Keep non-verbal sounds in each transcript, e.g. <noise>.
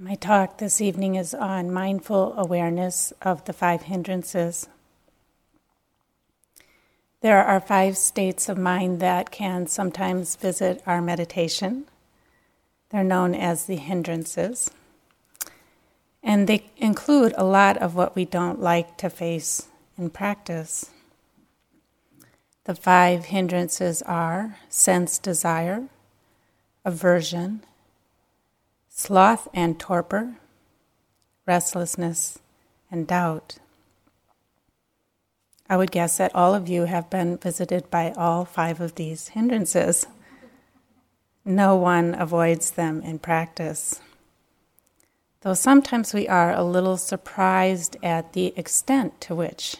My talk this evening is on mindful awareness of the five hindrances. There are five states of mind that can sometimes visit our meditation. They're known as the hindrances. And they include a lot of what we don't like to face in practice. The five hindrances are sense desire, aversion, sloth and torpor, restlessness, and doubt. I would guess that all of you have been visited by all five of these hindrances. No one avoids them in practice. Though sometimes we are a little surprised at the extent to which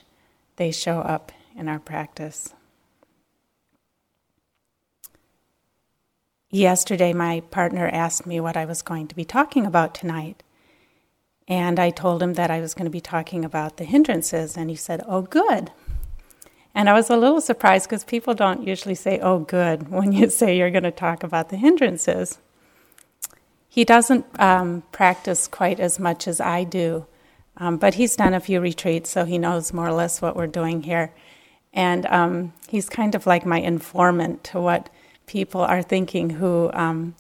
they show up in our practice. Yesterday, my partner asked me what I was going to be talking about tonight. And I told him that I was going to be talking about the hindrances. And he said, Oh, good. And I was a little surprised because people don't usually say, Oh, good, <laughs> when you say you're going to talk about the hindrances. He doesn't um, practice quite as much as I do, um, but he's done a few retreats, so he knows more or less what we're doing here. And um, he's kind of like my informant to what people are thinking who um,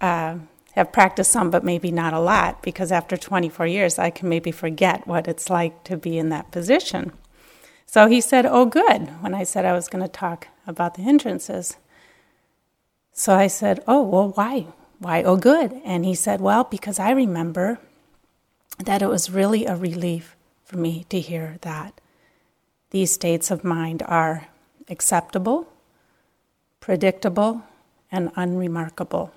uh, have practiced some, but maybe not a lot, because after 24 years, I can maybe forget what it's like to be in that position. So he said, Oh, good, when I said I was going to talk about the hindrances. So I said, Oh, well, why? Why, oh, good? And he said, Well, because I remember that it was really a relief for me to hear that these states of mind are acceptable predictable, and unremarkable.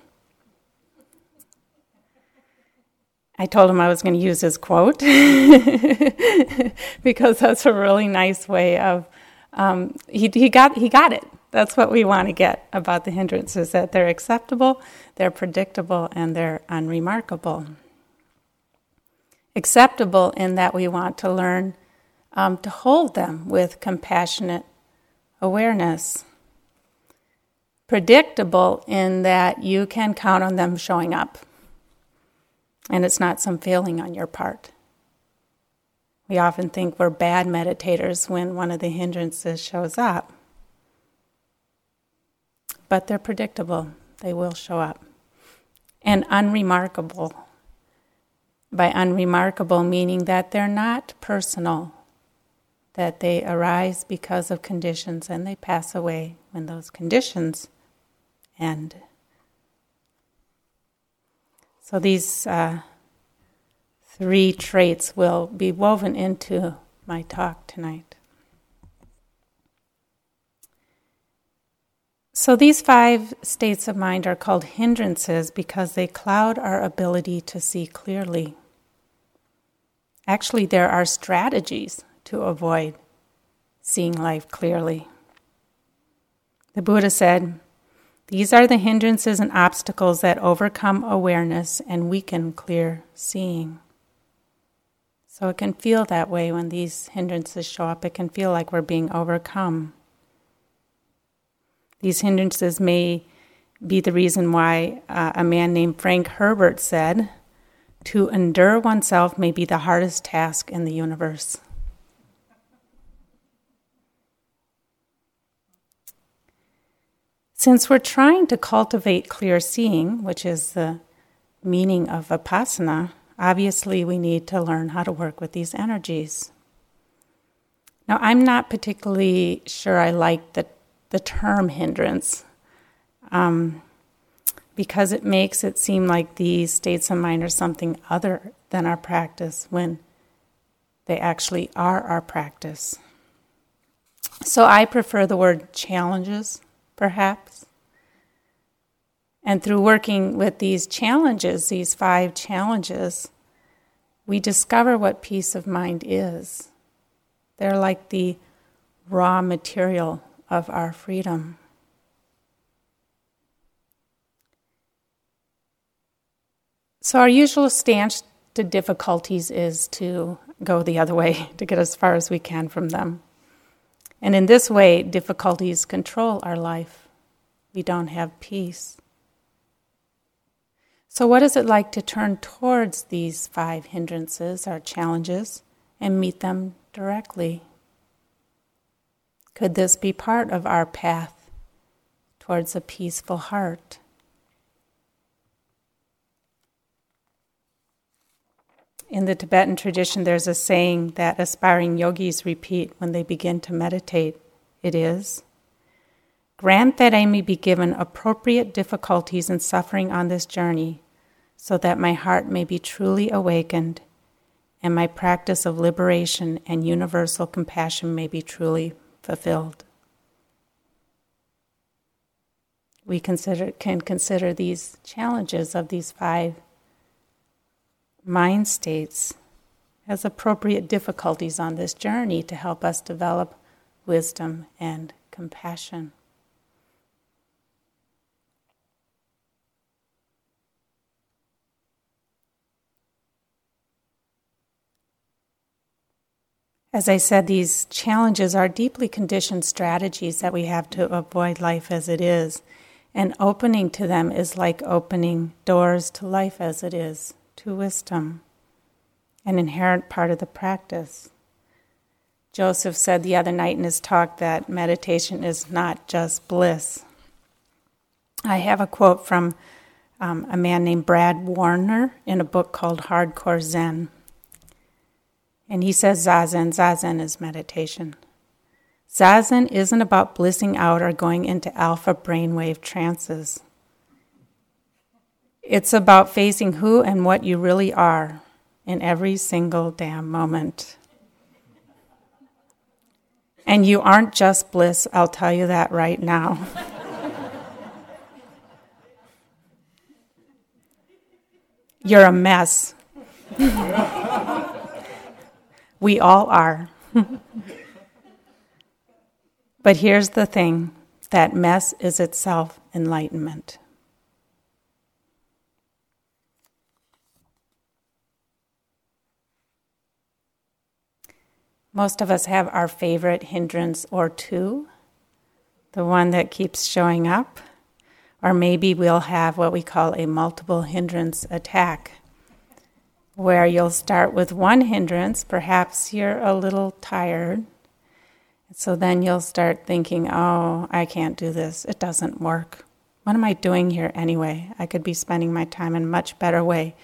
I told him I was going to use his quote <laughs> because that's a really nice way of um, he, he got he got it. That's what we want to get about the hindrances that they're acceptable, they're predictable, and they're unremarkable. Acceptable in that we want to learn um, to hold them with compassionate awareness predictable in that you can count on them showing up. And it's not some failing on your part. We often think we're bad meditators when one of the hindrances shows up. But they're predictable, they will show up. And unremarkable. By unremarkable, meaning that they're not personal, that they arise because of conditions and they pass away when those conditions end. So these uh, three traits will be woven into my talk tonight. So these five states of mind are called hindrances because they cloud our ability to see clearly. Actually, there are strategies to avoid seeing life clearly. The Buddha said, these are the hindrances and obstacles that overcome awareness and weaken clear seeing. So it can feel that way when these hindrances show up. It can feel like we're being overcome. These hindrances may be the reason why uh, a man named Frank Herbert said, To endure oneself may be the hardest task in the universe. Since we're trying to cultivate clear seeing, which is the meaning of vipassana, obviously we need to learn how to work with these energies. Now, I'm not particularly sure I like the, the term hindrance um, because it makes it seem like these states of mind are something other than our practice when they actually are our practice. So I prefer the word challenges perhaps. And through working with these challenges, these five challenges, we discover what peace of mind is. They're like the raw material of our freedom. So, our usual stance to difficulties is to go the other way, <laughs> to get as far as we can from them. And in this way, difficulties control our life. We don't have peace. So, what is it like to turn towards these five hindrances or challenges and meet them directly? Could this be part of our path towards a peaceful heart? In the Tibetan tradition, there's a saying that aspiring yogis repeat when they begin to meditate. It is Grant that I may be given appropriate difficulties and suffering on this journey, so that my heart may be truly awakened and my practice of liberation and universal compassion may be truly fulfilled. We consider, can consider these challenges of these five mind states as appropriate difficulties on this journey to help us develop wisdom and compassion. As I said, these challenges are deeply conditioned strategies that we have to avoid life as it is. And opening to them is like opening doors to life as it is, to wisdom, an inherent part of the practice. Joseph said the other night in his talk that meditation is not just bliss. I have a quote from um, a man named Brad Warner in a book called Hardcore Zen. And he says Zazen. Zazen is meditation. Zazen isn't about blissing out or going into alpha brainwave trances. It's about facing who and what you really are in every single damn moment. And you aren't just bliss, I'll tell you that right now. <laughs> You're a mess. <laughs> We all are. but here's the thing that mess is itself enlightenment. Most of us have our favorite hindrance or two, the one that keeps showing up, or maybe we'll have what we call a multiple hindrance attack where you'll start with one hindrance. Perhaps you're a little tired. So then you'll start thinking, oh, I can't do this. It doesn't work. What am I doing here anyway? I could be spending my time in a much better way.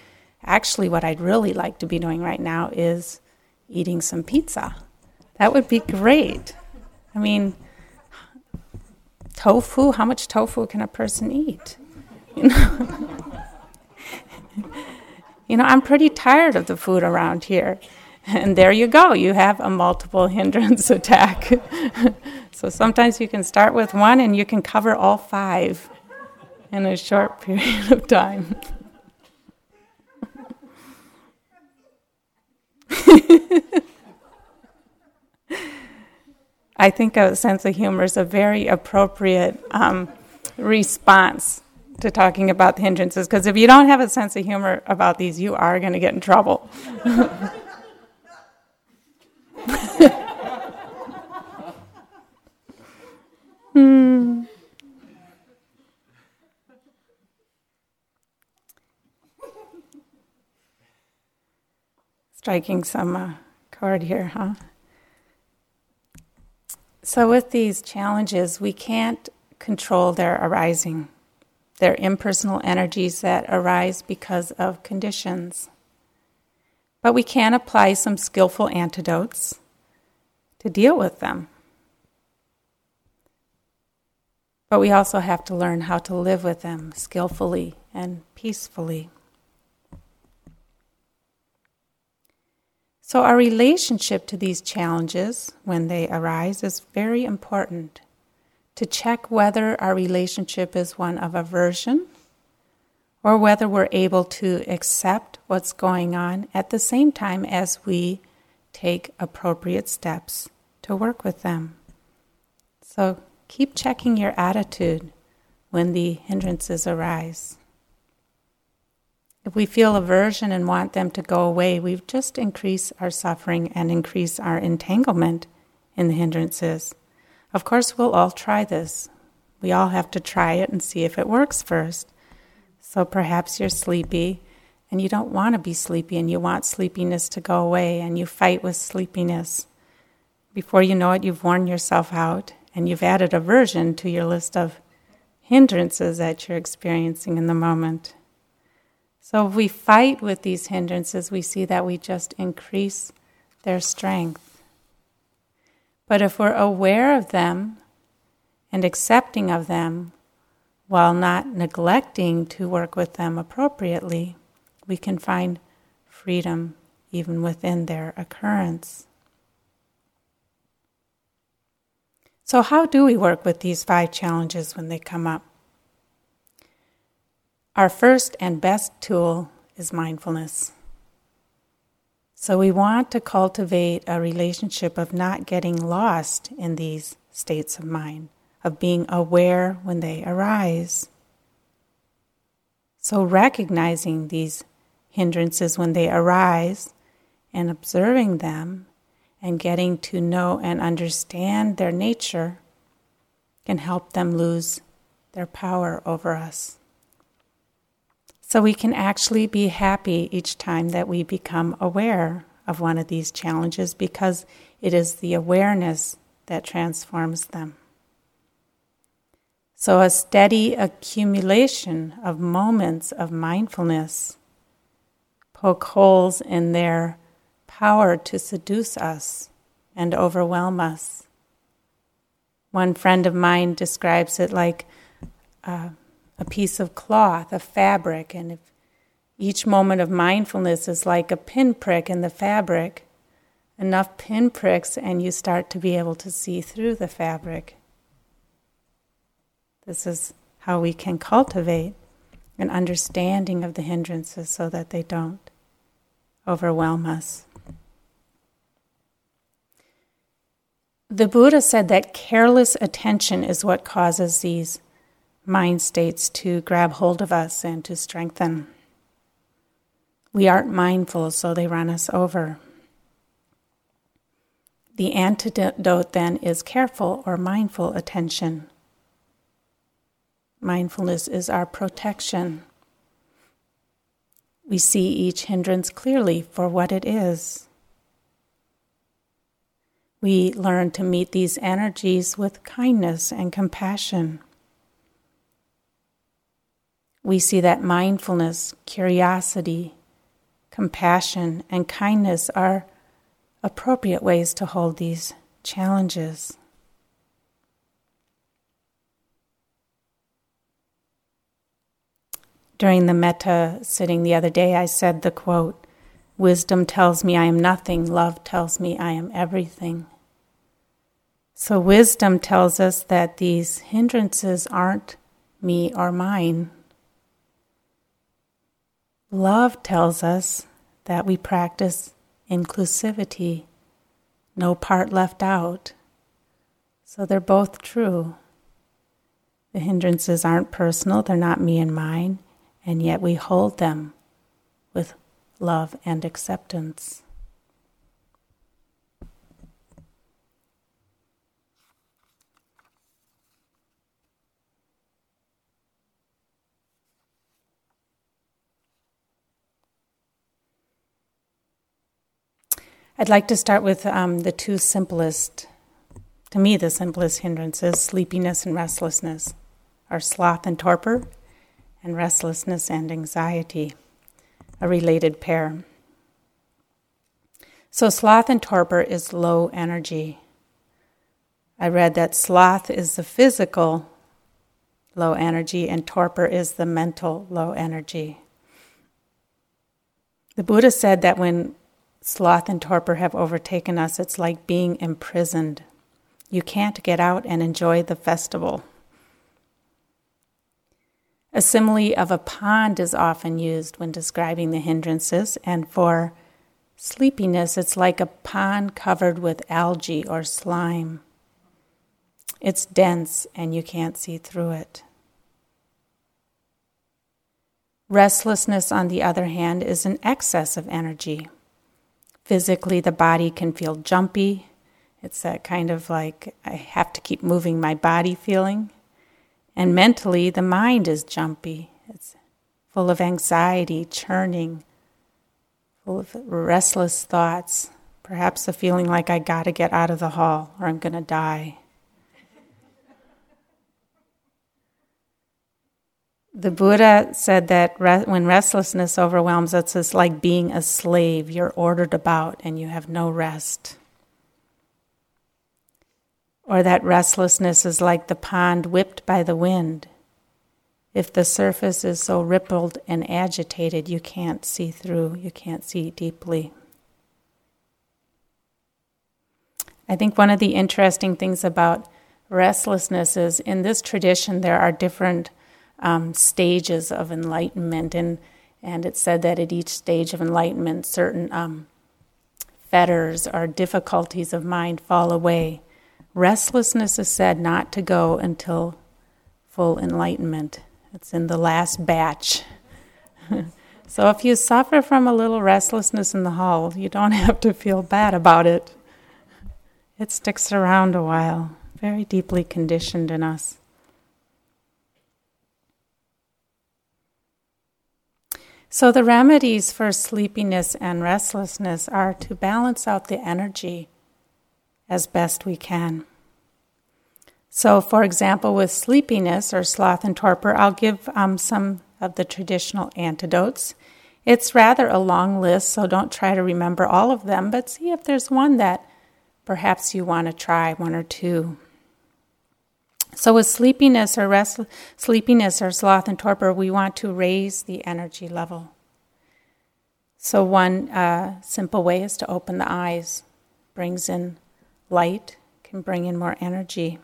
Actually, what I'd really like to be doing right now is eating some pizza. That would be great. I mean, tofu, how much tofu can a person eat? <laughs> You know? You know, I'm pretty tired of the food around here. <laughs> And there you go, you have a multiple <laughs> hindrance attack. <laughs> so sometimes you can start with one and you can cover all five in a short period of time. I think a sense of humor is a very appropriate um, response to talking about the hindrances because if you don't have a sense of humor about these, you are going to get in trouble. hmm. Striking some uh, chord here, huh? So, with these challenges, we can't control their arising. They're impersonal energies that arise because of conditions. But we can apply some skillful antidotes to deal with them. But we also have to learn how to live with them skillfully and peacefully. So, our relationship to these challenges when they arise is very important to check whether our relationship is one of aversion or whether we're able to accept what's going on at the same time as we take appropriate steps to work with them. So keep checking your attitude when the hindrances arise. If we feel aversion and want them to go away, we just increase our suffering and increase our entanglement in the hindrances. Of course, we'll all try this. We all have to try it and see if it works first. So perhaps you're sleepy and you don't want to be sleepy and you want sleepiness to go away and you fight with sleepiness. Before you know it, you've worn yourself out and you've added aversion to your list of hindrances that you're experiencing in the moment. So if we fight with these hindrances, we see that we just increase their strength. But if we're aware of them and accepting of them while not neglecting to work with them appropriately, we can find freedom even within their occurrence. So, how do we work with these five challenges when they come up? Our first and best tool is mindfulness. So, we want to cultivate a relationship of not getting lost in these states of mind, of being aware when they arise. So, recognizing these hindrances when they arise and observing them and getting to know and understand their nature can help them lose their power over us. So we can actually be happy each time that we become aware of one of these challenges because it is the awareness that transforms them. So, a steady accumulation of moments of mindfulness poke holes in their power to seduce us and overwhelm us. One friend of mine describes it like uh, a piece of cloth, a fabric, and if each moment of mindfulness is like a pinprick in the fabric, enough pinpricks, and you start to be able to see through the fabric. This is how we can cultivate an understanding of the hindrances so that they don't overwhelm us. The Buddha said that careless attention is what causes these mind states to grab hold of us and to strengthen. We aren't mindful, so they run us over. The antidote then is careful or mindful attention. Mindfulness is our protection we see each hindrance clearly for what it is. We learn to meet these energies with kindness and compassion. We see that mindfulness, curiosity, compassion, and kindness are appropriate ways to hold these challenges. During the metta sitting the other day, I said the quote Wisdom tells me I am nothing, love tells me I am everything. So, wisdom tells us that these hindrances aren't me or mine. Love tells us that we practice inclusivity, no part left out. So, they're both true. The hindrances aren't personal, they're not me and mine and yet we hold them with love and acceptance. I'd like to start with um, the two simplest, to me, the simplest hindrances sleepiness and restlessness, are sloth and torpor, and restlessness and anxiety, a related pair. So, sloth and torpor is low energy. I read that sloth is the physical low energy and torpor is the mental low energy. The Buddha said that when sloth and torpor have overtaken us, it's like being imprisoned. You can't get out and enjoy the festival. A simile of a pond is often used when describing the hindrances, and for sleepiness, it's like a pond covered with algae or slime. It's dense and you can't see through it. Restlessness, on the other hand, is an excess of energy. Physically, the body can feel jumpy. It's that kind of like, I have to keep moving my body feeling. And mentally, the mind is jumpy. It's full of anxiety, churning, full of restless thoughts, perhaps a feeling like I gotta get out of the hall or I'm gonna die. The Buddha said that re- when restlessness overwhelms us, it's like being a slave. You're ordered about and you have no rest. Or that restlessness is like the pond whipped by the wind. If the surface is so rippled and agitated, you can't see through, you can't see deeply. I think one of the interesting things about restlessness is in this tradition, there are different um, stages of enlightenment, and and it said that at each stage of enlightenment, certain um, fetters or difficulties of mind fall away. Restlessness is said not to go until full enlightenment. It's in the last batch. <laughs> so if you suffer from a little restlessness in the hall, you don't <laughs> have to feel bad about it. It sticks around a while, very deeply conditioned in us. So, the remedies for sleepiness and restlessness are to balance out the energy as best we can. So, for example, with sleepiness or sloth and torpor, I'll give um, some of the traditional antidotes. It's rather a long list, so don't try to remember all of them, but see if there's one that perhaps you want to try, one or two. So, with sleepiness or rest, sleepiness or sloth and torpor, we want to raise the energy level. So, one uh, simple way is to open the eyes, brings in light, can bring in more energy.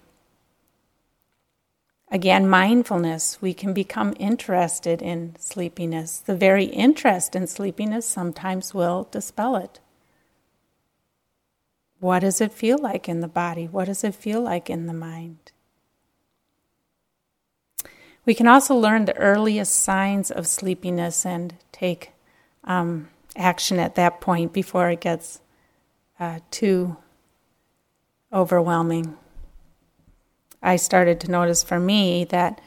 Again, mindfulness, we can become interested in sleepiness. The very interest in sleepiness sometimes will dispel it. What does it feel like in the body? What does it feel like in the mind? We can also learn the earliest signs of sleepiness and take um, action at that point before it gets uh, too overwhelming. I started to notice for me that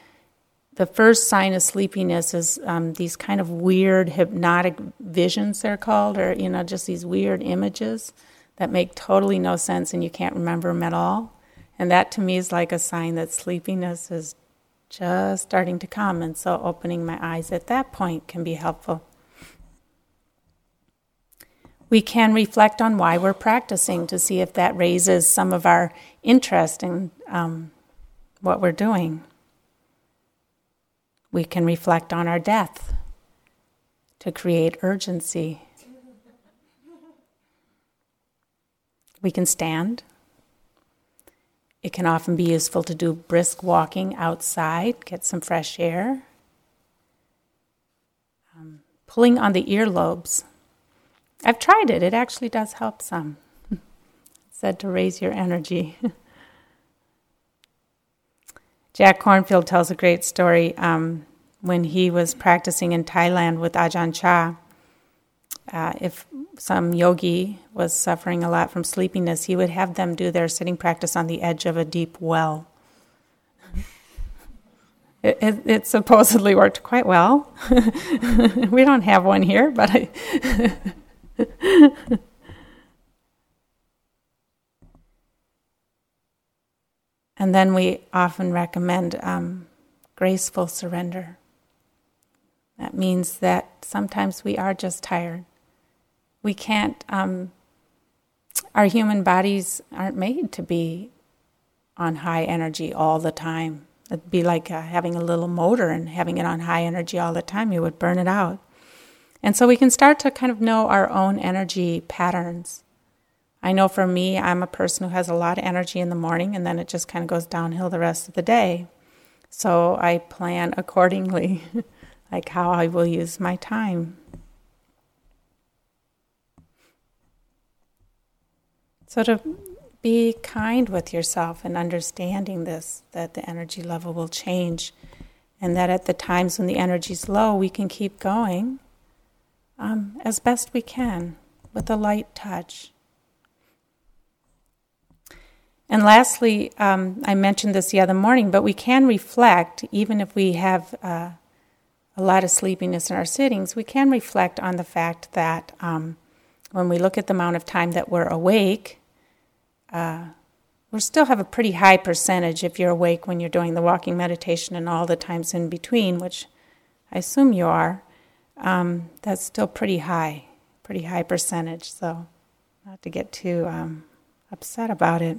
the first sign of sleepiness is um, these kind of weird hypnotic visions, they're called, or, you know, just these weird images that make totally no sense and you can't remember them at all. And that to me is like a sign that sleepiness is just starting to come. And so opening my eyes at that point can be helpful. We can reflect on why we're practicing to see if that raises some of our interest in um, what we're doing. We can reflect on our death to create urgency. We can stand it can often be useful to do brisk walking outside, get some fresh air. Um, pulling on the earlobes. I've tried it, it actually does help some. <laughs> said to raise your energy. <laughs> Jack Kornfield tells a great story um, when he was practicing in Thailand with Ajahn Chah. Uh, if some yogi was suffering a lot from sleepiness, he would have them do their sitting practice on the edge of a deep well. <laughs> It, it, it supposedly worked quite well. we don't have one here, but I. <laughs> and then we often recommend um, graceful surrender. That means that sometimes we are just tired we can't, um, our human bodies aren't made to be on high energy all the time. It'd be like uh, having a little motor and having it on high energy all the time, you would burn it out. And so we can start to kind of know our own energy patterns. I know for me, I'm a person who has a lot of energy in the morning and then it just kind of goes downhill the rest of the day. So I plan accordingly, <laughs> like how I will use my time. So to be kind with yourself and understanding this, that the energy level will change, and that at the times when the energy is low, we can keep going um, as best we can with a light touch. And lastly, um, I mentioned this the other morning, but we can reflect even if we have uh, a lot of sleepiness in our sittings, we can reflect on the fact that um, when we look at the amount of time that we're awake, uh, we still have a pretty high percentage if you're awake when you're doing the walking meditation and all the times in between, which I assume you are. Um, that's still pretty high, pretty high percentage. So, not to get too um, upset about it.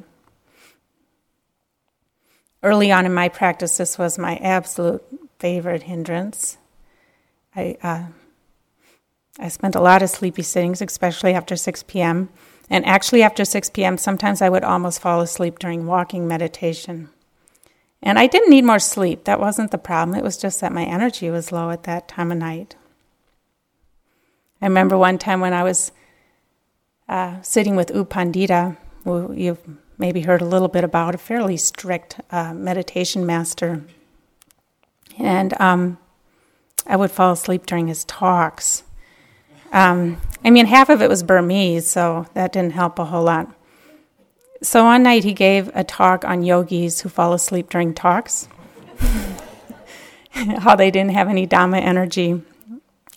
Early on in my practice, this was my absolute favorite hindrance. I uh, I spent a lot of sleepy sittings, especially after 6 p.m. And actually, after 6 p.m., sometimes I would almost fall asleep during walking meditation. And I didn't need more sleep. That wasn't the problem. It was just that my energy was low at that time of night. I remember one time when I was uh, sitting with U Pandita, who you've maybe heard a little bit about, a fairly strict uh, meditation master. And um, I would fall asleep during his talks. Um, I mean, half of it was Burmese, so that didn't help a whole lot. So one night he gave a talk on yogis who fall asleep during talks, <laughs> how they didn't have any Dhamma energy.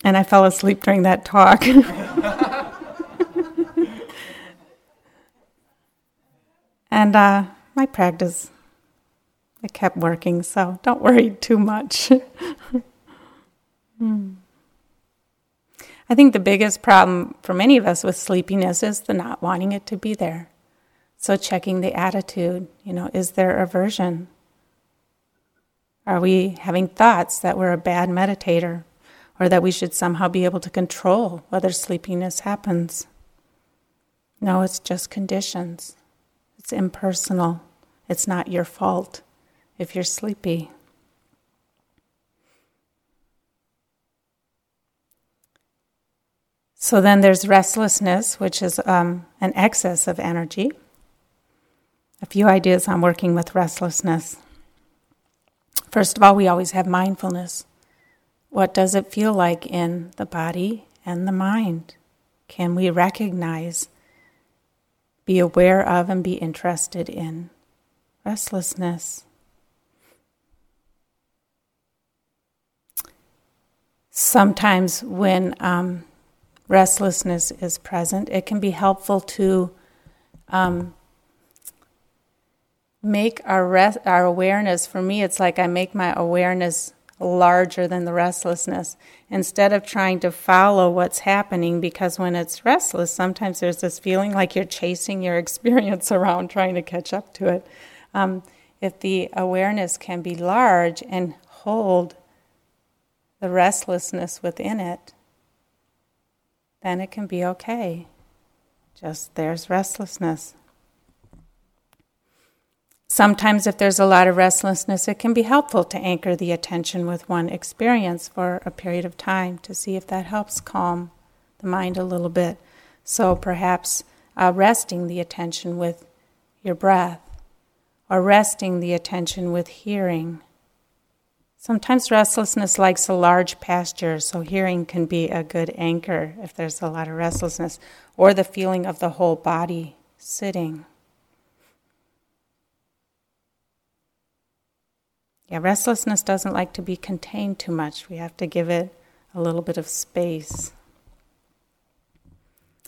And I fell asleep during that talk. <laughs> and uh, my practice, it kept working, so don't worry too much. <laughs> hmm. I think the biggest problem for many of us with sleepiness is the not wanting it to be there. So, checking the attitude, you know, is there aversion? Are we having thoughts that we're a bad meditator or that we should somehow be able to control whether sleepiness happens? No, it's just conditions. It's impersonal. It's not your fault if you're sleepy. So then there's restlessness, which is um, an excess of energy. A few ideas on working with restlessness. First of all, we always have mindfulness. What does it feel like in the body and the mind? Can we recognize, be aware of, and be interested in restlessness? Sometimes when um, restlessness is present, it can be helpful to um, make our our awareness. For me, it's like I make my awareness larger than the restlessness instead of trying to follow what's happening. Because when it's restless, sometimes there's this feeling like you're chasing your <laughs> experience around, trying to catch up to it. Um, if the awareness can be large and hold the restlessness within it, then it can be okay. Just there's restlessness. Sometimes, if there's a lot of restlessness, it can be helpful to anchor the attention with one experience for a period of time to see if that helps calm the mind a little bit. So, perhaps uh, resting the attention with your breath, or resting the attention with hearing, Sometimes restlessness likes a large pasture, so hearing can be a good anchor if there's a lot of restlessness, or the feeling of the whole body sitting. Yeah, restlessness doesn't like to be contained too much. We have to give it a little bit of space.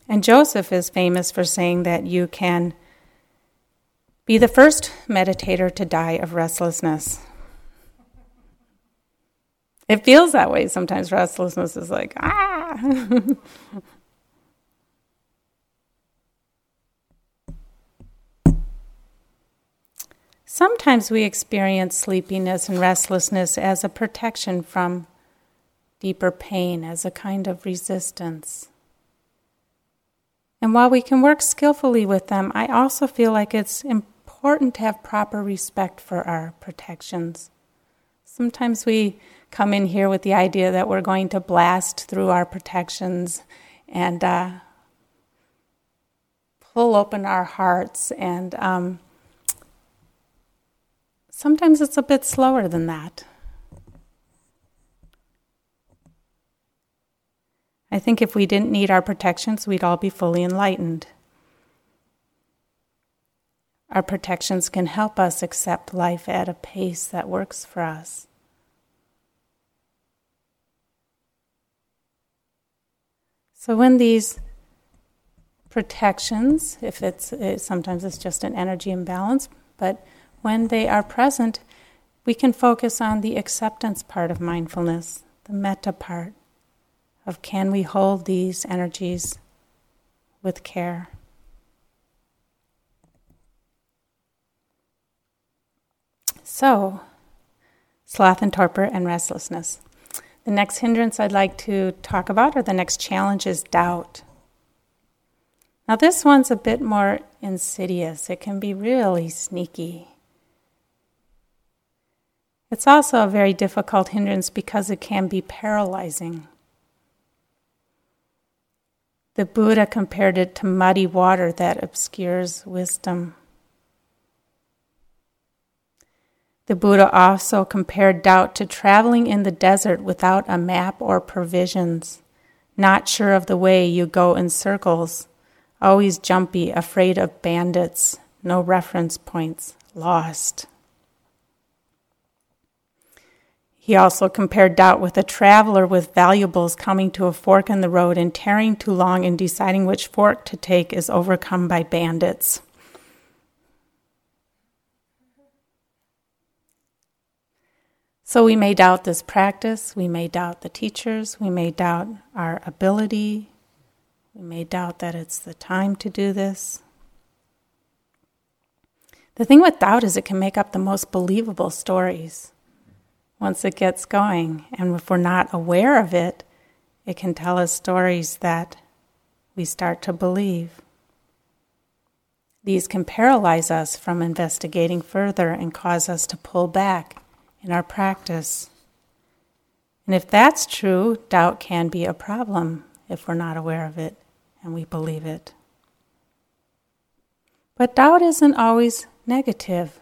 And Joseph is famous for saying that you can be the first meditator to die of restlessness. It feels that way sometimes. Restlessness is like, ah. <laughs> Sometimes we experience sleepiness and restlessness as a protection from deeper pain, as a kind of resistance. And while we can work skillfully with them, I also feel like it's important to have proper respect for our protections. Sometimes we come in here with the idea that we're going to blast through our protections and uh, pull open our hearts. And um, Sometimes it's a bit slower than that. I think if we didn't need our protections, we'd all be fully enlightened. Our protections can help us accept life at a pace that works for us. So when these protections, if it's sometimes it's just an energy imbalance, but when they are present, we can focus on the acceptance part of mindfulness, the metta part of can we hold these energies with care. So, sloth and torpor and restlessness. The next hindrance I'd like to talk about, or the next challenge, is doubt. Now, this one's a bit more insidious. It can be really sneaky. It's also a very difficult hindrance because it can be paralyzing. The Buddha compared it to muddy water that obscures wisdom. The Buddha also compared doubt to traveling in the desert without a map or provisions, not sure of the way you go in circles, always jumpy, afraid of bandits, no reference points, lost. He also compared doubt with a traveler with valuables coming to a fork in the road and tarrying too long in deciding which fork to take is overcome by bandits. So we may doubt this practice, we may doubt the teachers, we may doubt our ability, we may doubt that it's the time to do this. The thing with doubt is it can make up the most believable stories once it gets going. And if we're not aware of it, it can tell us stories that we start to believe. These can paralyze us from investigating further and cause us to pull back in our practice. And if that's true, doubt can be a problem if we're not aware of it and we believe it. But doubt isn't always negative.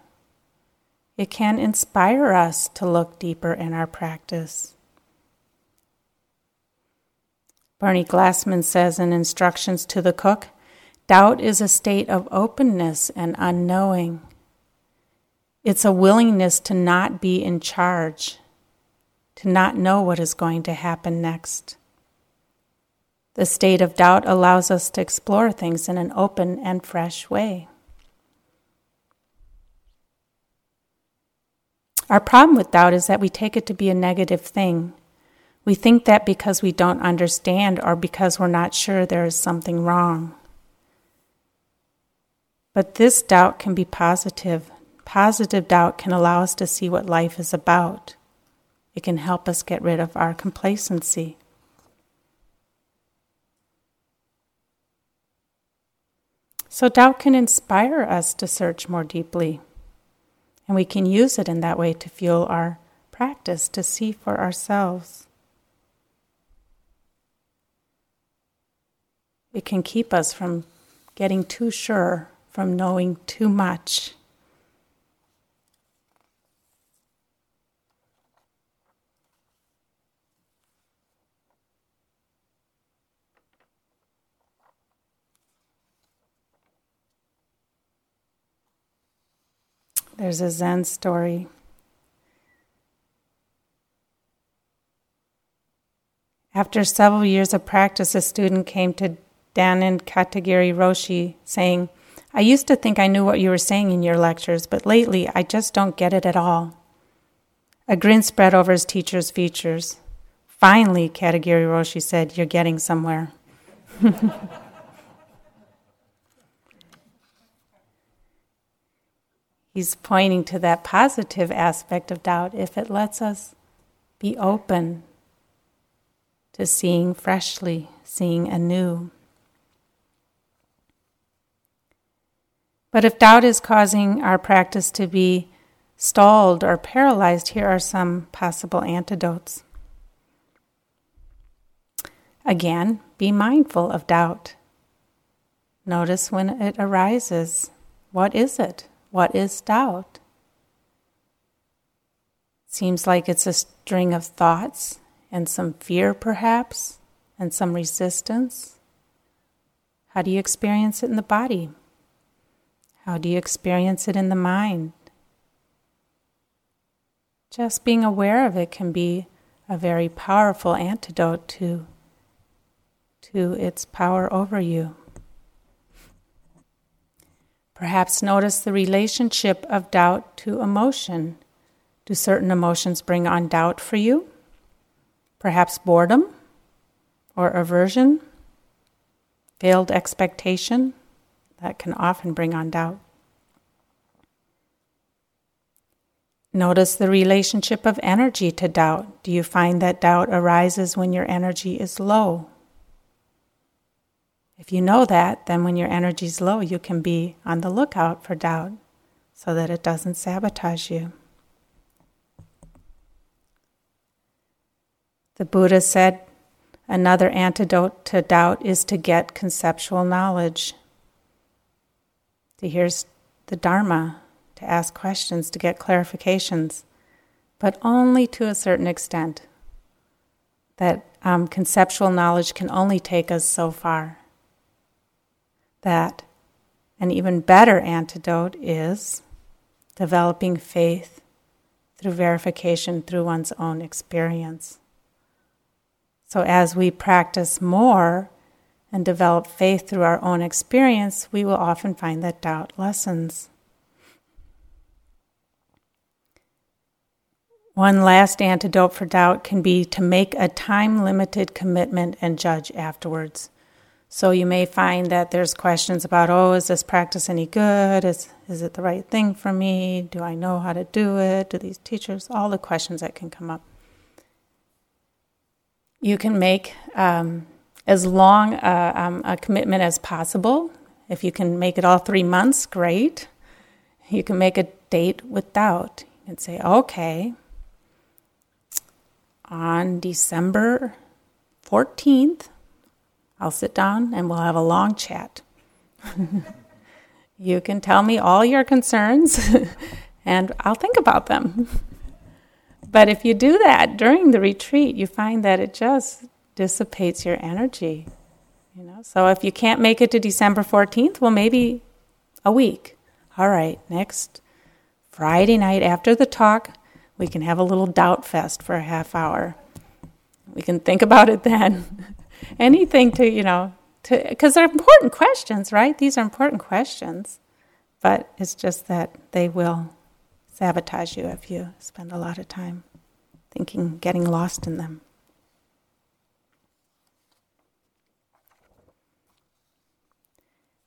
It can inspire us to look deeper in our practice. Bernie Glassman says in Instructions to the Cook doubt is a state of openness and unknowing. It's a willingness to not be in charge, to not know what is going to happen next. The state of doubt allows us to explore things in an open and fresh way. Our problem with doubt is that we take it to be a negative thing. We think that because we don't understand or because we're not sure there is something wrong. But this doubt can be positive Positive doubt can allow us to see what life is about. It can help us get rid of our complacency. So, doubt can inspire us to search more deeply, and we can use it in that way to fuel our practice to see for ourselves. It can keep us from getting too sure, from knowing too much. There's a Zen story. After several years of practice, a student came to Dainin Katagiri Roshi saying, I used to think I knew what you were saying in your lectures, but lately I just don't get it at all. A grin spread over his teacher's features. Finally, Katagiri Roshi said, You're getting somewhere. <laughs> He's pointing to that positive aspect of doubt if it lets us be open to seeing freshly, seeing anew. But if doubt is causing our practice to be stalled or paralyzed, here are some possible antidotes. Again, be mindful of doubt. Notice when it arises. What is it? What is doubt? Seems like it's a string of thoughts and some fear, perhaps, and some resistance. How do you experience it in the body? How do you experience it in the mind? Just being aware of it can be a very powerful antidote to, to its power over you. Perhaps notice the relationship of doubt to emotion. Do certain emotions bring on doubt for you? Perhaps boredom or aversion, failed expectation, that can often bring on doubt. Notice the relationship of energy to doubt. Do you find that doubt arises when your energy is low? If you know that, then when your energy is low, you can be on the lookout for doubt so that it doesn't sabotage you. The Buddha said another antidote to doubt is to get conceptual knowledge, to hear the Dharma, to ask questions, to get clarifications, but only to a certain extent. That um, conceptual knowledge can only take us so far. That an even better antidote is developing faith through verification through one's own experience. So, as we practice more and develop faith through our own experience, we will often find that doubt lessens. One last antidote for doubt can be to make a time limited commitment and judge afterwards. So you may find that there's questions about, oh, is this practice any good? Is, is it the right thing for me? Do I know how to do it? Do these teachers? All the questions that can come up you can make um, as long a, um, a commitment as possible. If you can make it all three months, great. You can make a date without and say, okay, on December 14th, I'll sit down and we'll have a long chat. <laughs> you can tell me all your concerns <laughs> and I'll think about them. But if you do that during the retreat, you find that it just dissipates your energy. You know, so if you can't make it to December 14th, well, maybe a week. All right, next Friday night after the talk, we can have a little doubt fest for a half hour. We can think about it then. <laughs> Anything to, you know, to because they're important questions, right? These are important questions. But it's just that they will sabotage you if you spend a lot of time thinking, getting lost in them.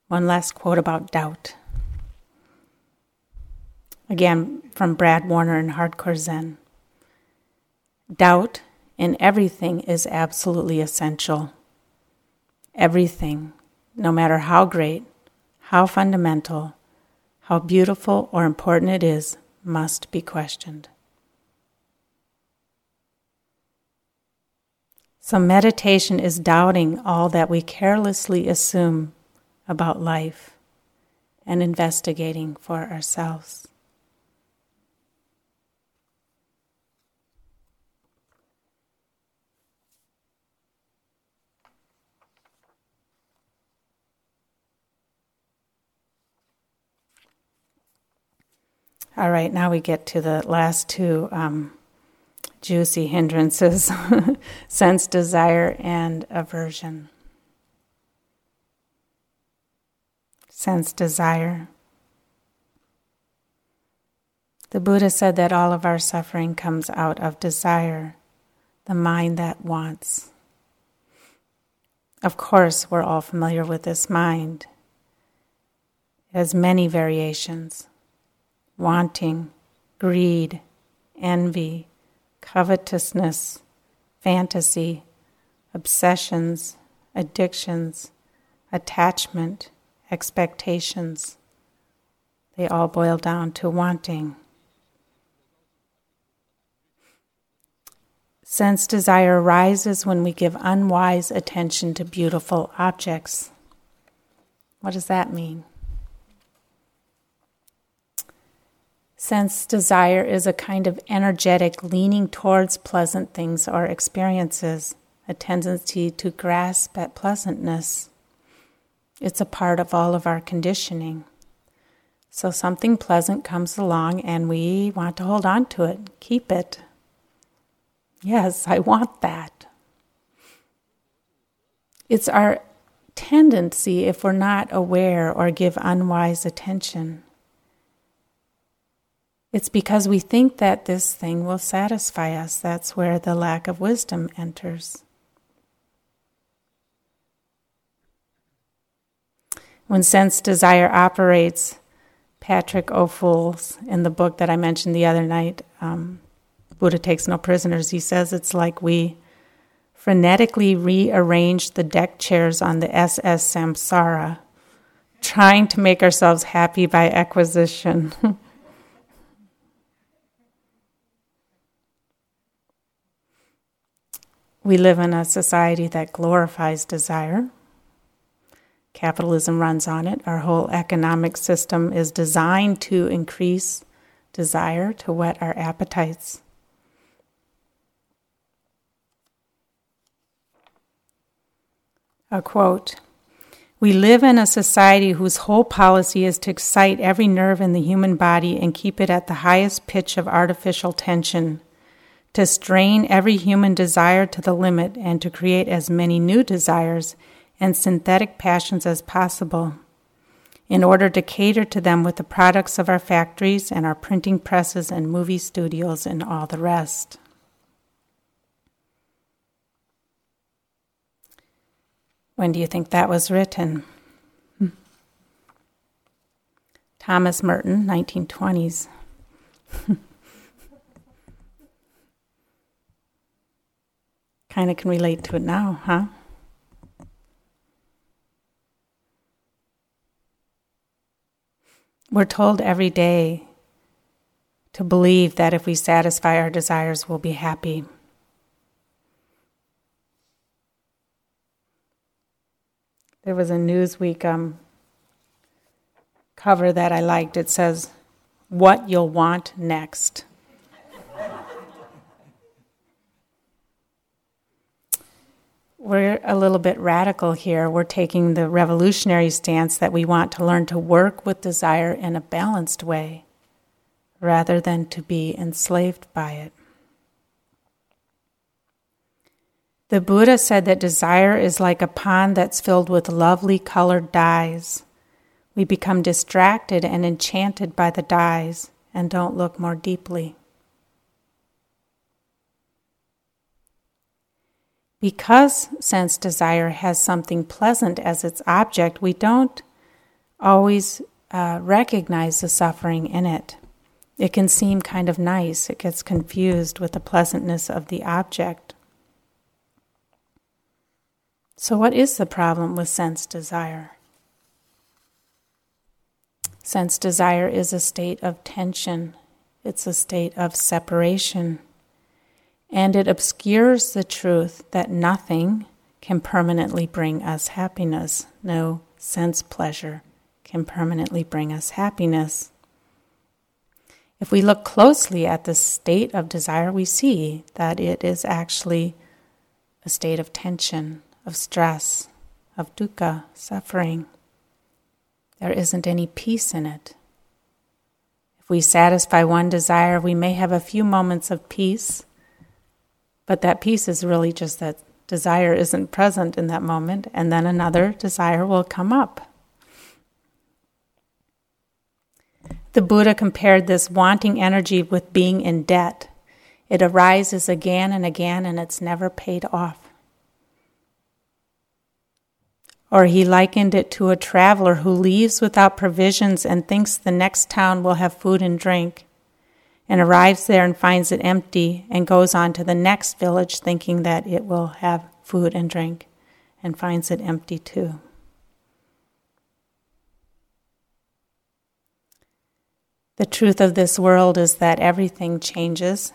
One last quote about doubt. Again, from Brad Warner in Hardcore Zen. Doubt in everything is absolutely essential. Everything, no matter how great, how fundamental, how beautiful or important it is, must be questioned. So, meditation is doubting all that we carelessly assume about life and investigating for ourselves. All right, now we get to the last two um, juicy hindrances <laughs> sense, desire, and aversion. Sense, desire. The Buddha said that all of our suffering comes out of desire, the mind that wants. Of course, we're all familiar with this mind. It has many variations wanting, greed, envy, covetousness, fantasy, obsessions, addictions, attachment, expectations. They all boil down to wanting. Sense desire arises when we give unwise attention to beautiful objects. What does that mean? Sense desire is a kind of energetic leaning towards pleasant things or experiences, a tendency to grasp at pleasantness. It's a part of all of our conditioning. So something pleasant comes along and we want to hold on to it, keep it. Yes, I want that. It's our tendency if we're not aware or give unwise attention. It's because we think that this thing will satisfy us. That's where the lack of wisdom enters. When sense desire operates, Patrick O'Fools, in the book that I mentioned the other night, um, Buddha Takes No Prisoners, he says it's like we frenetically rearrange the deck chairs on the SS Samsara, trying to make ourselves happy by acquisition. <laughs> we live in a society that glorifies desire Capitalism runs on it. Our whole economic system is designed to increase desire, to whet our appetites. A quote We live in a society whose whole policy is to excite every nerve in the human body and keep it at the highest pitch of artificial tension, to strain every human desire to the limit, and to create as many new desires and synthetic passions as possible in order to cater to them with the products of our factories and our printing presses and movie studios and all the rest. When do you think that was written? Thomas Merton, 1920s. <laughs> kind of can relate to it now, huh? We're told every day to believe that if we satisfy our desires, we'll be happy. There was a Newsweek um, cover that I liked. It says, What You'll Want Next. We're a little bit radical here. We're taking the revolutionary stance that we want to learn to work with desire in a balanced way rather than to be enslaved by it. The Buddha said that desire is like a pond that's filled with lovely colored dyes. We become distracted and enchanted by the dyes and don't look more deeply. Because sense desire has something pleasant as its object, we don't always uh, recognize the suffering in it. It can seem kind of nice, it gets confused with the pleasantness of the object. So, what is the problem with sense desire? Sense desire is a state of tension, it's a state of separation and it obscures the truth that nothing can permanently bring us happiness. No sense pleasure can permanently bring us happiness. If we look closely at the state of desire, we see that it is actually a state of tension, of stress, of dukkha, suffering. There isn't any peace in it. If we satisfy one desire, we may have a few moments of peace but that peace is really just that desire isn't present in that moment, and then another desire will come up. The Buddha compared this wanting energy with being in debt. It arises again and again, and it's never paid off. Or he likened it to a traveler who leaves without provisions and thinks the next town will have food and drink and arrives there and finds it empty and goes on to the next village thinking that it will have food and drink and finds it empty too. The truth of this world is that everything changes,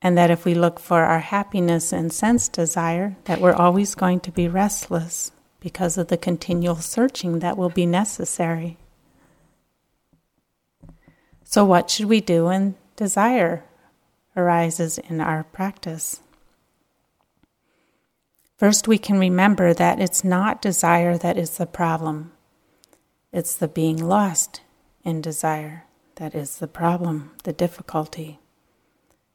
and that if we look for our happiness and sense desire, that we're always going to be restless because of the continual searching that will be necessary. So, what should we do when desire arises in our practice? First, we can remember that it's not desire that is the problem, it's the being lost in desire that is the problem, the difficulty.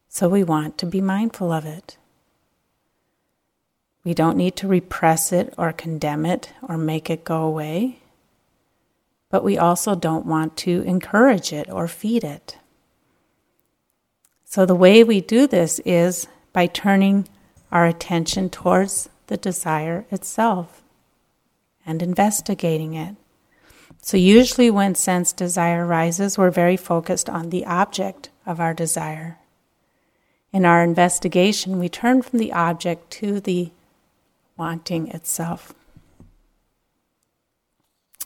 So, we want to be mindful of it. We don't need to repress it or condemn it or make it go away. But we also don't want to encourage it or feed it. So, the way we do this is by turning our attention towards the desire itself and investigating it. So, usually, when sense desire rises, we're very focused on the object of our desire. In our investigation, we turn from the object to the wanting itself.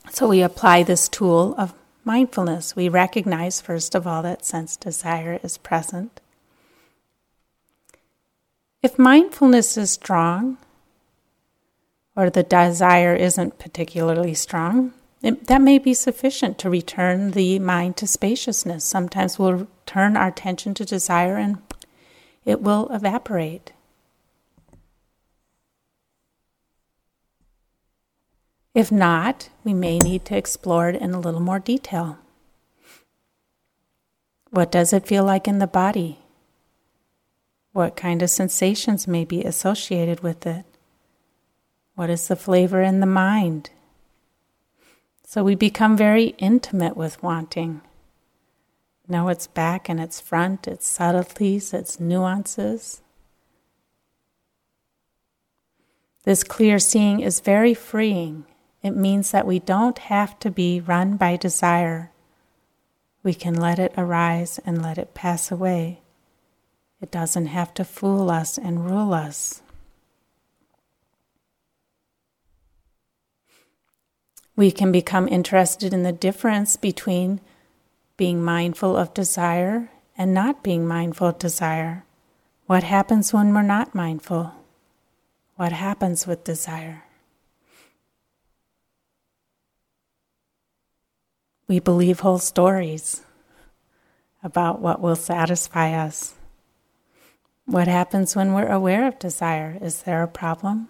So, we apply this tool of mindfulness. We recognize, first of all, that sense desire is present. If mindfulness is strong, or the desire isn't particularly strong, it, that may be sufficient to return the mind to spaciousness. Sometimes we'll turn our attention to desire and it will evaporate. If not, we may need to explore it in a little more detail. What does it feel like in the body? What kind of sensations may be associated with it? What is the flavor in the mind? So we become very intimate with wanting. Know its back and its front, its subtleties, its nuances. This clear seeing is very freeing. It means that we don't have to be run by desire. We can let it arise and let it pass away. It doesn't have to fool us and rule us. We can become interested in the difference between being mindful of desire and not being mindful of desire. What happens when we're not mindful? What happens with desire? We believe whole stories about what will satisfy us. What happens when we're aware of desire? Is there a problem?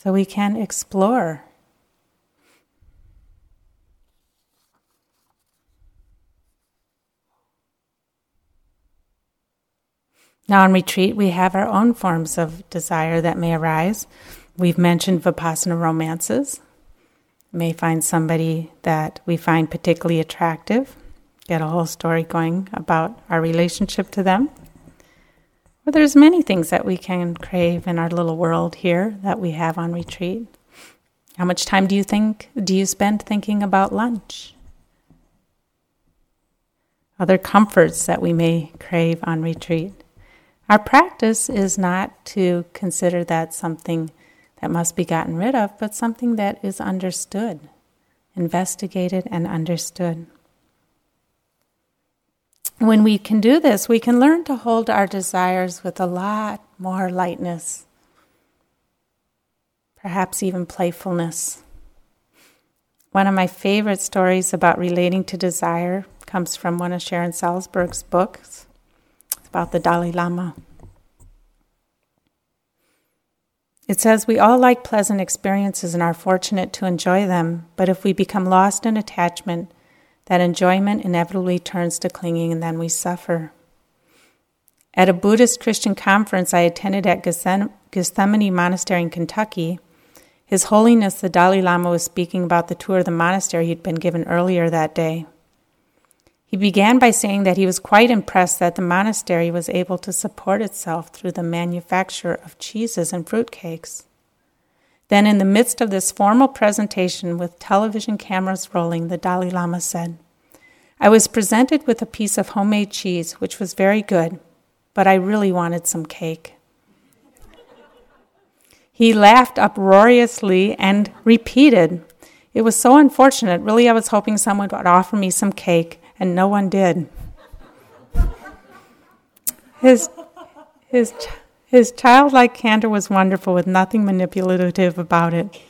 so we can explore. Now, on retreat, we have our own forms of desire that may arise. We've mentioned Vipassana romances. May find somebody that we find particularly attractive, get a whole story going about our relationship to them. Well, there's many things that we can crave in our little world here that we have on retreat. How much time do you think do you spend thinking about lunch? Other comforts that we may crave on retreat. Our practice is not to consider that something that must be gotten rid of, but something that is understood, investigated, and understood. When we can do this, we can learn to hold our desires with a lot more lightness, perhaps even playfulness. One of my favorite stories about relating to desire comes from one of Sharon Salzberg's books. It's about the Dalai Lama. It says, We all like pleasant experiences and are fortunate to enjoy them, but if we become lost in attachment, that enjoyment inevitably turns to clinging and then we suffer. At a Buddhist Christian conference I attended at Gethsemani Monastery in Kentucky, His Holiness the Dalai Lama was speaking about the tour of the monastery he'd been given earlier that day. He began by saying that he was quite impressed that the monastery was able to support itself through the manufacture of cheeses and fruitcakes. Then, in the midst of this formal presentation with television cameras rolling, the Dalai Lama said, I was presented with a piece of homemade cheese, which was very good, but I really wanted some cake. he laughed uproariously and repeated, It was so unfortunate. Really, I was hoping someone would offer me some cake, and no one did. His, his, his childlike candor was wonderful, with nothing manipulative about it.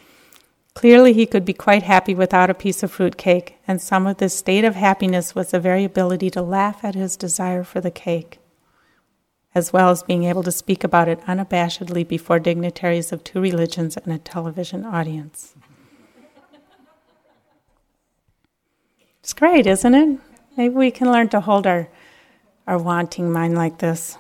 Clearly, he could be quite happy without a piece of fruit cake, and some of this state of happiness was the very ability to laugh at his desire for the cake, as well as being able to speak about it unabashedly before dignitaries of two religions and a television audience. It's great, isn't it? Maybe we can learn to hold our, our wanting mind like this.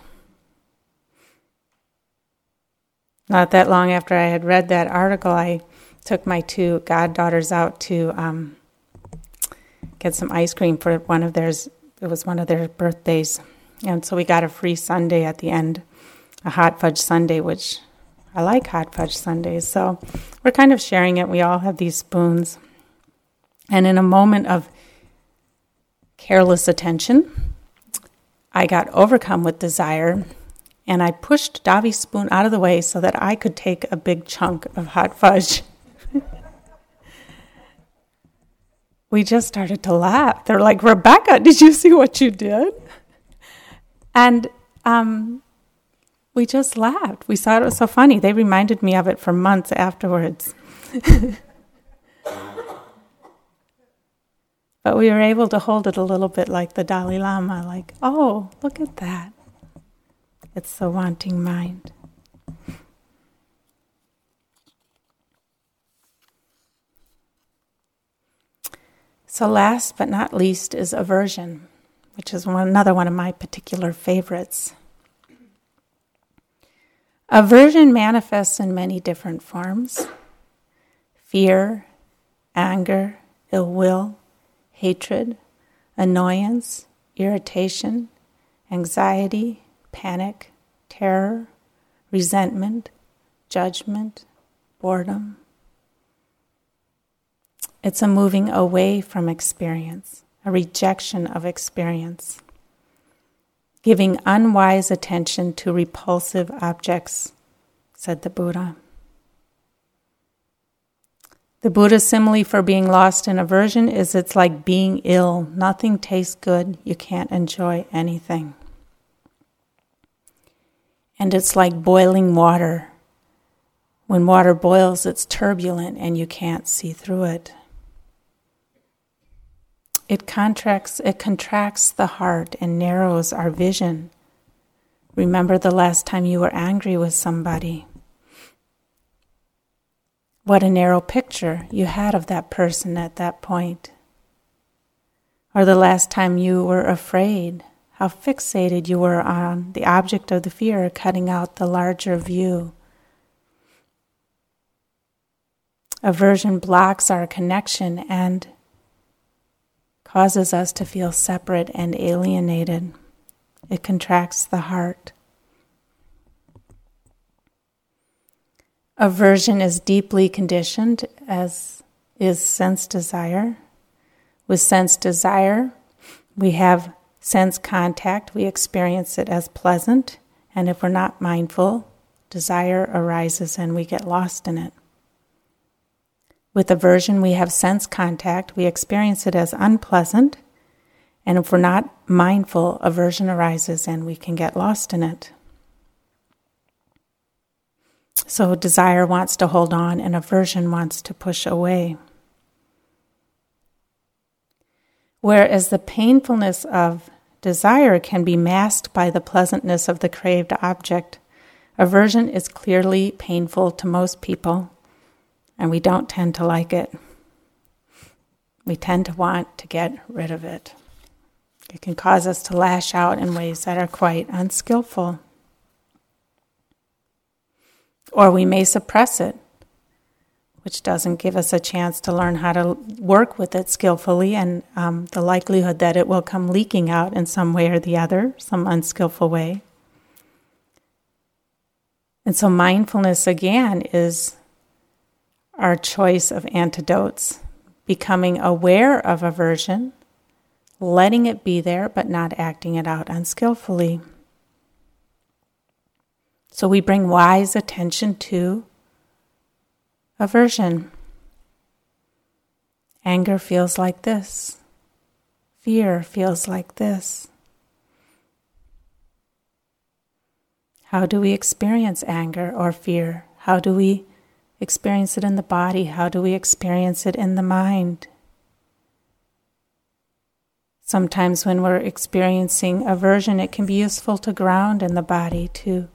not that long after I had read that article, I took my two goddaughters out to um, get some ice cream for one of theirs. It was one of their birthdays, and so we got a free sundae at the end, a hot fudge sundae, which I like hot fudge sundaes. So we're kind of sharing it. We all have these spoons, and in a moment of careless attention, I got overcome with desire and I pushed Davi's spoon out of the way so that I could take a big chunk of hot fudge. <laughs> we just started to laugh. They're like, Rebecca, did you see what you did? And um, we just laughed. We thought it was so funny. They reminded me of it for months afterwards. <laughs> but we were able to hold it a little bit like the Dalai Lama, like, oh, look at that. It's the wanting mind. So, last but not least is aversion, which is one, another one of my particular favorites. Aversion manifests in many different forms fear, anger, ill will, hatred, annoyance, irritation, anxiety, panic, terror, resentment, judgment, boredom. It's a moving away from experience, a rejection of experience, giving unwise attention to repulsive objects, said the Buddha. The Buddha's simile for being lost in aversion is it's like being ill. Nothing tastes good. You can't enjoy anything and it's like boiling water. When water boils, it's turbulent and you can't see through it. It contracts, it contracts the heart and narrows our vision. Remember the last time you were angry with somebody. What a narrow picture you had of that person at that point. Or the last time you were afraid how fixated you were on the object of the fear, cutting out the larger view. Aversion blocks our connection and causes us to feel separate and alienated. It contracts the heart. Aversion is deeply conditioned, as is sense desire. With sense desire, we have sense contact, we experience it as pleasant, and if we're not mindful, desire arises and we get lost in it. With aversion, we have sense contact, we experience it as unpleasant, and if we're not mindful, aversion arises and we can get lost in it. So, desire wants to hold on, and aversion wants to push away. Whereas the painfulness of Desire can be masked by the pleasantness of the craved object. Aversion is clearly painful to most people, and we don't tend to like it. We tend to want to get rid of it. It can cause us to lash out in ways that are quite unskillful. Or we may suppress it which doesn't give us a chance to learn how to work with it skillfully, and um, the likelihood that it will come leaking out in some way or the other, some unskillful way. And so, mindfulness again is our choice of antidotes, becoming aware of aversion, letting it be there, but not acting it out unskillfully. So, we bring wise attention to Aversion. Anger feels like this. Fear feels like this. How do we experience anger or fear? How do we experience it in the body? How do we experience it in the mind? Sometimes, when we're experiencing aversion, it can be useful to ground in the body, to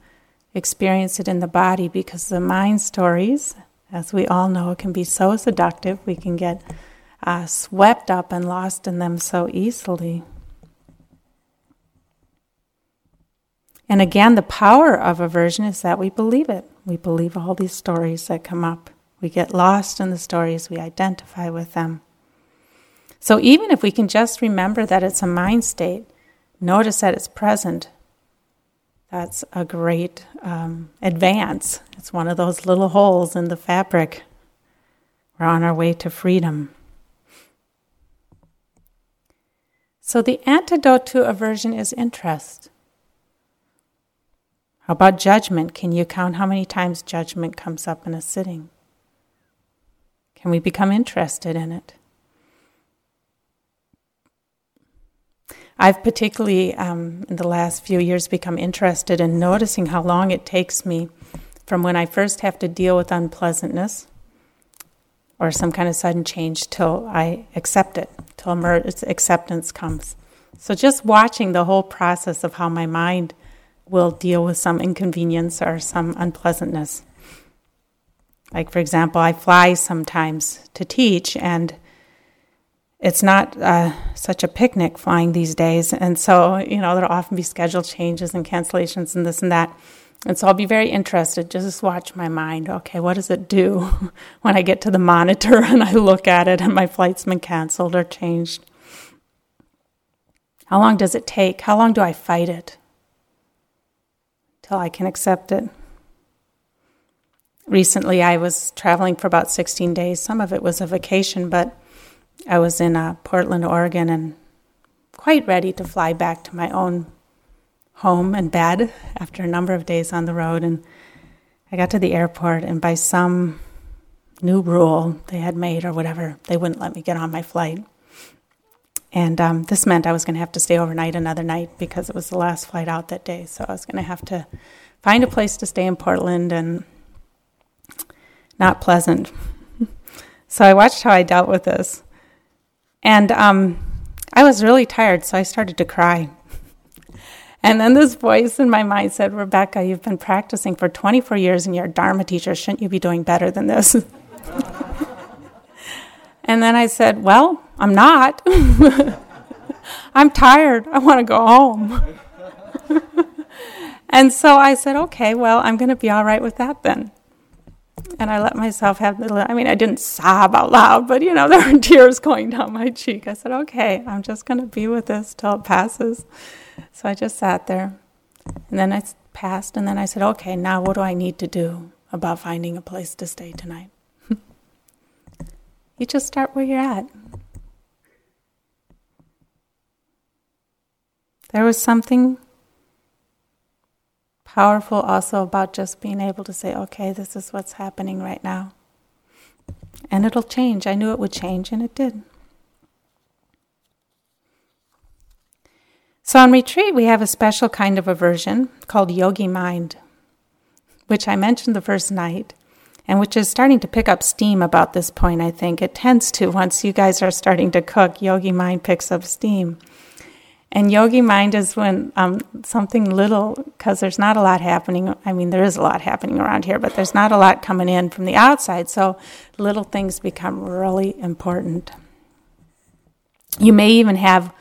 experience it in the body, because the mind stories as we all know, can be so seductive. We can get uh, swept up and lost in them so easily. And again, the power of aversion is that we believe it. We believe all these stories that come up. We get lost in the stories, we identify with them. So even if we can just remember that it's a mind state, notice that it's present, that's a great um, advance. It's one of those little holes in the fabric. We're on our way to freedom. So, the antidote to aversion is interest. How about judgment? Can you count how many times judgment comes up in a sitting? Can we become interested in it? I've particularly, um, in the last few years, become interested in noticing how long it takes me from when I first have to deal with unpleasantness or some kind of sudden change till I accept it, till acceptance comes. So just watching the whole process of how my mind will deal with some inconvenience or some unpleasantness. Like, for example, I fly sometimes to teach, and it's not uh, such a picnic flying these days. And so, you know, there'll often be schedule changes and cancellations and this and that. And so I'll be very interested, just watch my mind. Okay, what does it do <laughs> when I get to the monitor and I look at it and my flight's been canceled or changed? How long does it take? How long do I fight it till I can accept it? recently I was traveling for about 16 days. Some of it was a vacation, but I was in uh, Portland, Oregon, and quite ready to fly back to my own home and bed after a number of days on the road. And I got to the airport, and by some new rule they had made or whatever, they wouldn't let me get on my flight. And um, this meant I was going to have to stay overnight another night because it was the last flight out that day. So I was going to have to find a place to stay in Portland and not pleasant. <laughs> so I watched how I dealt with this. And um, I was really tired, so I started to cry. And then this voice in my mind said, Rebecca, you've been practicing for 24 years and you're a Dharma teacher. Shouldn't you be doing better than this? <laughs> and then I said, Well, I'm not. <laughs> I'm tired. I want to go home. <laughs> and so I said, Okay, well, I'm going to be all right with that then and I let myself have the, I mean, I didn't sob out loud, but you know, <laughs> there were tears going down my cheek. I said, okay, I'm just going to be with this till it passes. So I just sat there. And then it passed, and then I said, okay, now what do I need to do about finding a place to stay tonight? <laughs> you just start where you're at. There was something powerful also about just being able to say, okay, this is what's happening right now. And it'll change. I knew it would change, and it did. So on retreat, we have a special kind of aversion called yogi mind, which I mentioned the first night, and which is starting to pick up steam about this point, I think. It tends to, once you guys are starting to cook, yogi mind picks up steam. And yogi mind is when um, something little, because there's not a lot happening. I mean, there is a lot happening around here, but there's not a lot coming in from the outside. So little things become really important. You may even have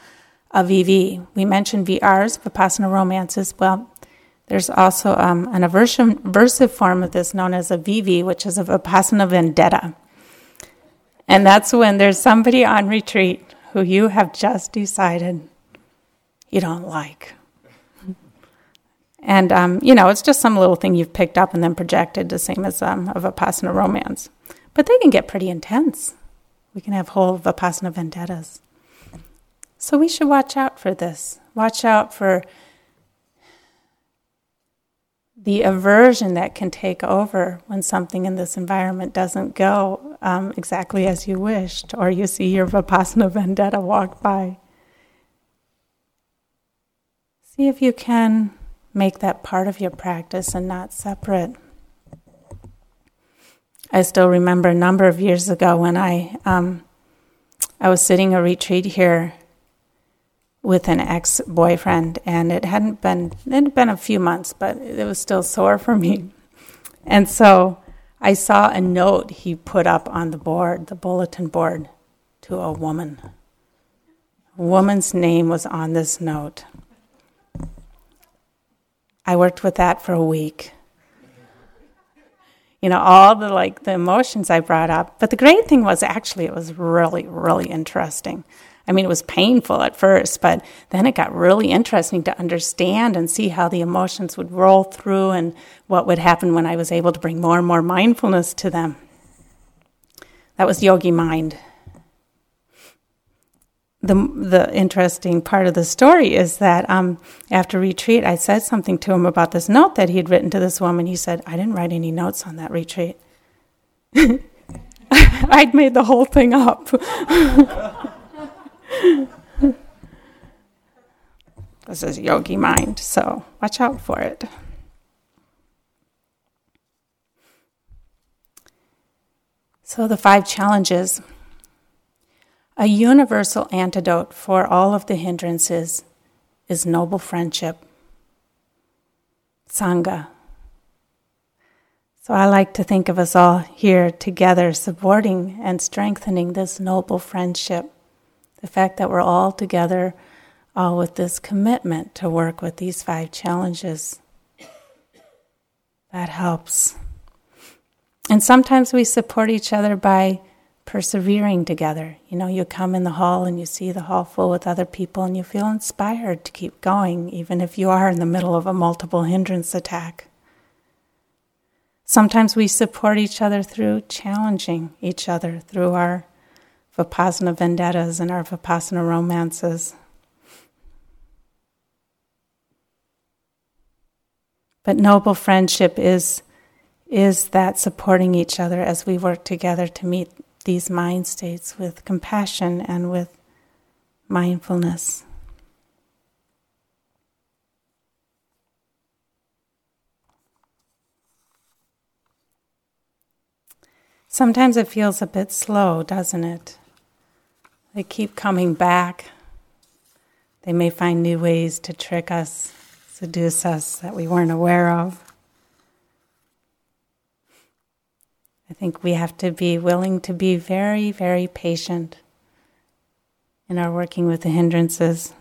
a VV. We mentioned VRs, Vipassana romances. Well, there's also um, an aversion, aversive form of this known as a VV, which is a Vipassana vendetta. And that's when there's somebody on retreat who you have just decided you don't like. And, um, you know, it's just some little thing you've picked up and then projected, the same as um, a Vipassana romance. But they can get pretty intense. We can have whole Vipassana vendettas. So we should watch out for this. Watch out for the aversion that can take over when something in this environment doesn't go um, exactly as you wished, or you see your Vipassana <laughs> vendetta walk by. See if you can make that part of your practice and not separate. I still remember a number of years ago when I um, I was sitting a retreat here with an ex boyfriend, and it hadn't been it had been a few months, but it was still sore for me. And so I saw a note he put up on the board, the bulletin board, to a woman. A woman's name was on this note. I worked with that for a week. you know, all the like the emotions I brought up. But the great thing was actually it was really, really interesting. I mean, it was painful at first, but then it got really interesting to understand and see how the emotions would roll through and what would happen when I was able to bring more and more mindfulness to them. That was yogi mind. The, the interesting part of the story is that um, after retreat, I said something to him about this note that he had written to this woman. He said, I didn't write any notes on that retreat. <laughs> I'd made the whole thing up. <laughs> this is yogi mind, so watch out for it. So, the five challenges. A universal antidote for all of the hindrances is noble friendship, Sangha. So I like to think of us all here together, supporting and strengthening this noble friendship. The fact that we're all together, all with this commitment to work with these five challenges. That helps. And sometimes we support each other by persevering together. You know, you come in the hall and you see the hall full with other people and you feel inspired to keep going, even if you are in the middle of a multiple hindrance attack. Sometimes we support each other through challenging each other through our Vipassana vendettas and our Vipassana romances. But noble friendship is, is that supporting each other as we work together to meet these mind states with compassion and with mindfulness. Sometimes it feels a bit slow, doesn't it? They keep coming back. They may find new ways to trick us, seduce us that we weren't aware of. I think we have to be willing to be very, very patient in our working with the hindrances.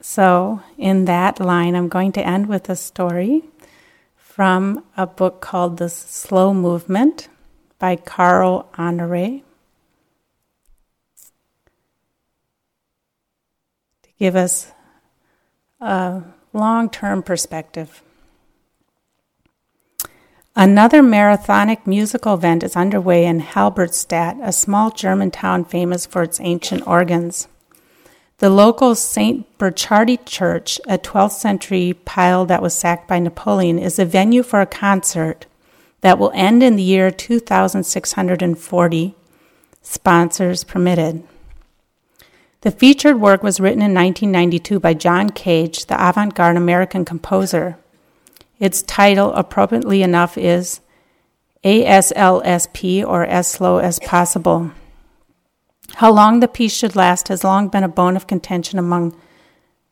So, in that line, I'm going to end with a story from a book called The Slow Movement by Carl Honore. To give us a long term perspective. Another marathonic musical event is underway in Halberstadt, a small German town famous for its ancient organs. The local St. Burchardi Church, a 12th century pile that was sacked by Napoleon, is a venue for a concert that will end in the year 2640, sponsors permitted. The featured work was written in 1992 by John Cage, the avant garde American composer. Its title, appropriately enough, is ASLSP or As Slow as Possible. How long the piece should last has long been a bone of contention among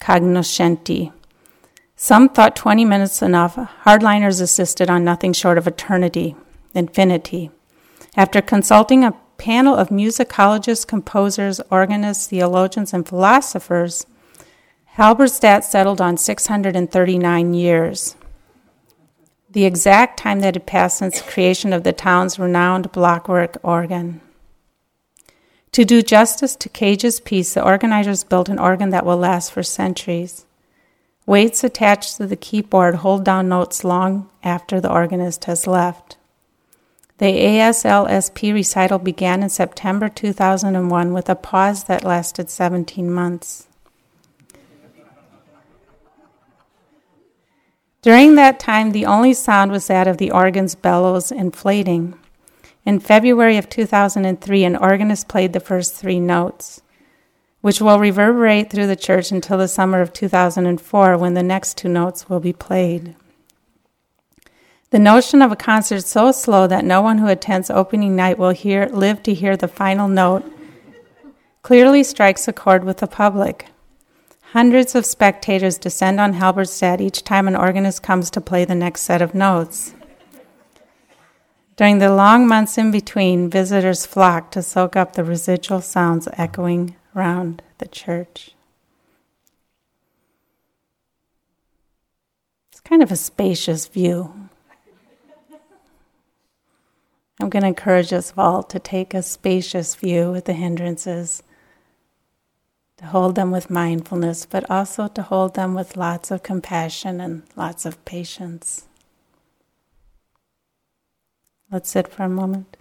cognoscenti. Some thought 20 minutes enough. Hardliners insisted on nothing short of eternity, infinity. After consulting a panel of musicologists, composers, organists, theologians, and philosophers, Halberstadt settled on 639 years. The exact time that had passed since the creation of the town's renowned Blockwerk organ. To do justice to Cage's piece, the organizers built an organ that will last for centuries. Weights attached to the keyboard hold down notes long after the organist has left. The ASLSP recital began in September 2001 with a pause that lasted 17 months. During that time, the only sound was that of the organ's bellows inflating. In February of 2003, an organist played the first three notes, which will reverberate through the church until the summer of 2004 when the next two notes will be played. The notion of a concert so slow that no one who attends opening night will hear, live to hear the final note clearly strikes a chord with the public. Hundreds of spectators descend on Halberstadt each time an organist comes to play the next set of notes. During the long months in between, visitors flock to soak up the residual sounds echoing round the church. It's kind of a spacious view. I'm going to encourage us all to take a spacious view with the hindrances, to hold them with mindfulness, but also to hold them with lots of compassion and lots of patience. Let's sit for a moment.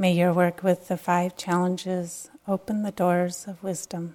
May your work with the five challenges open the doors of wisdom.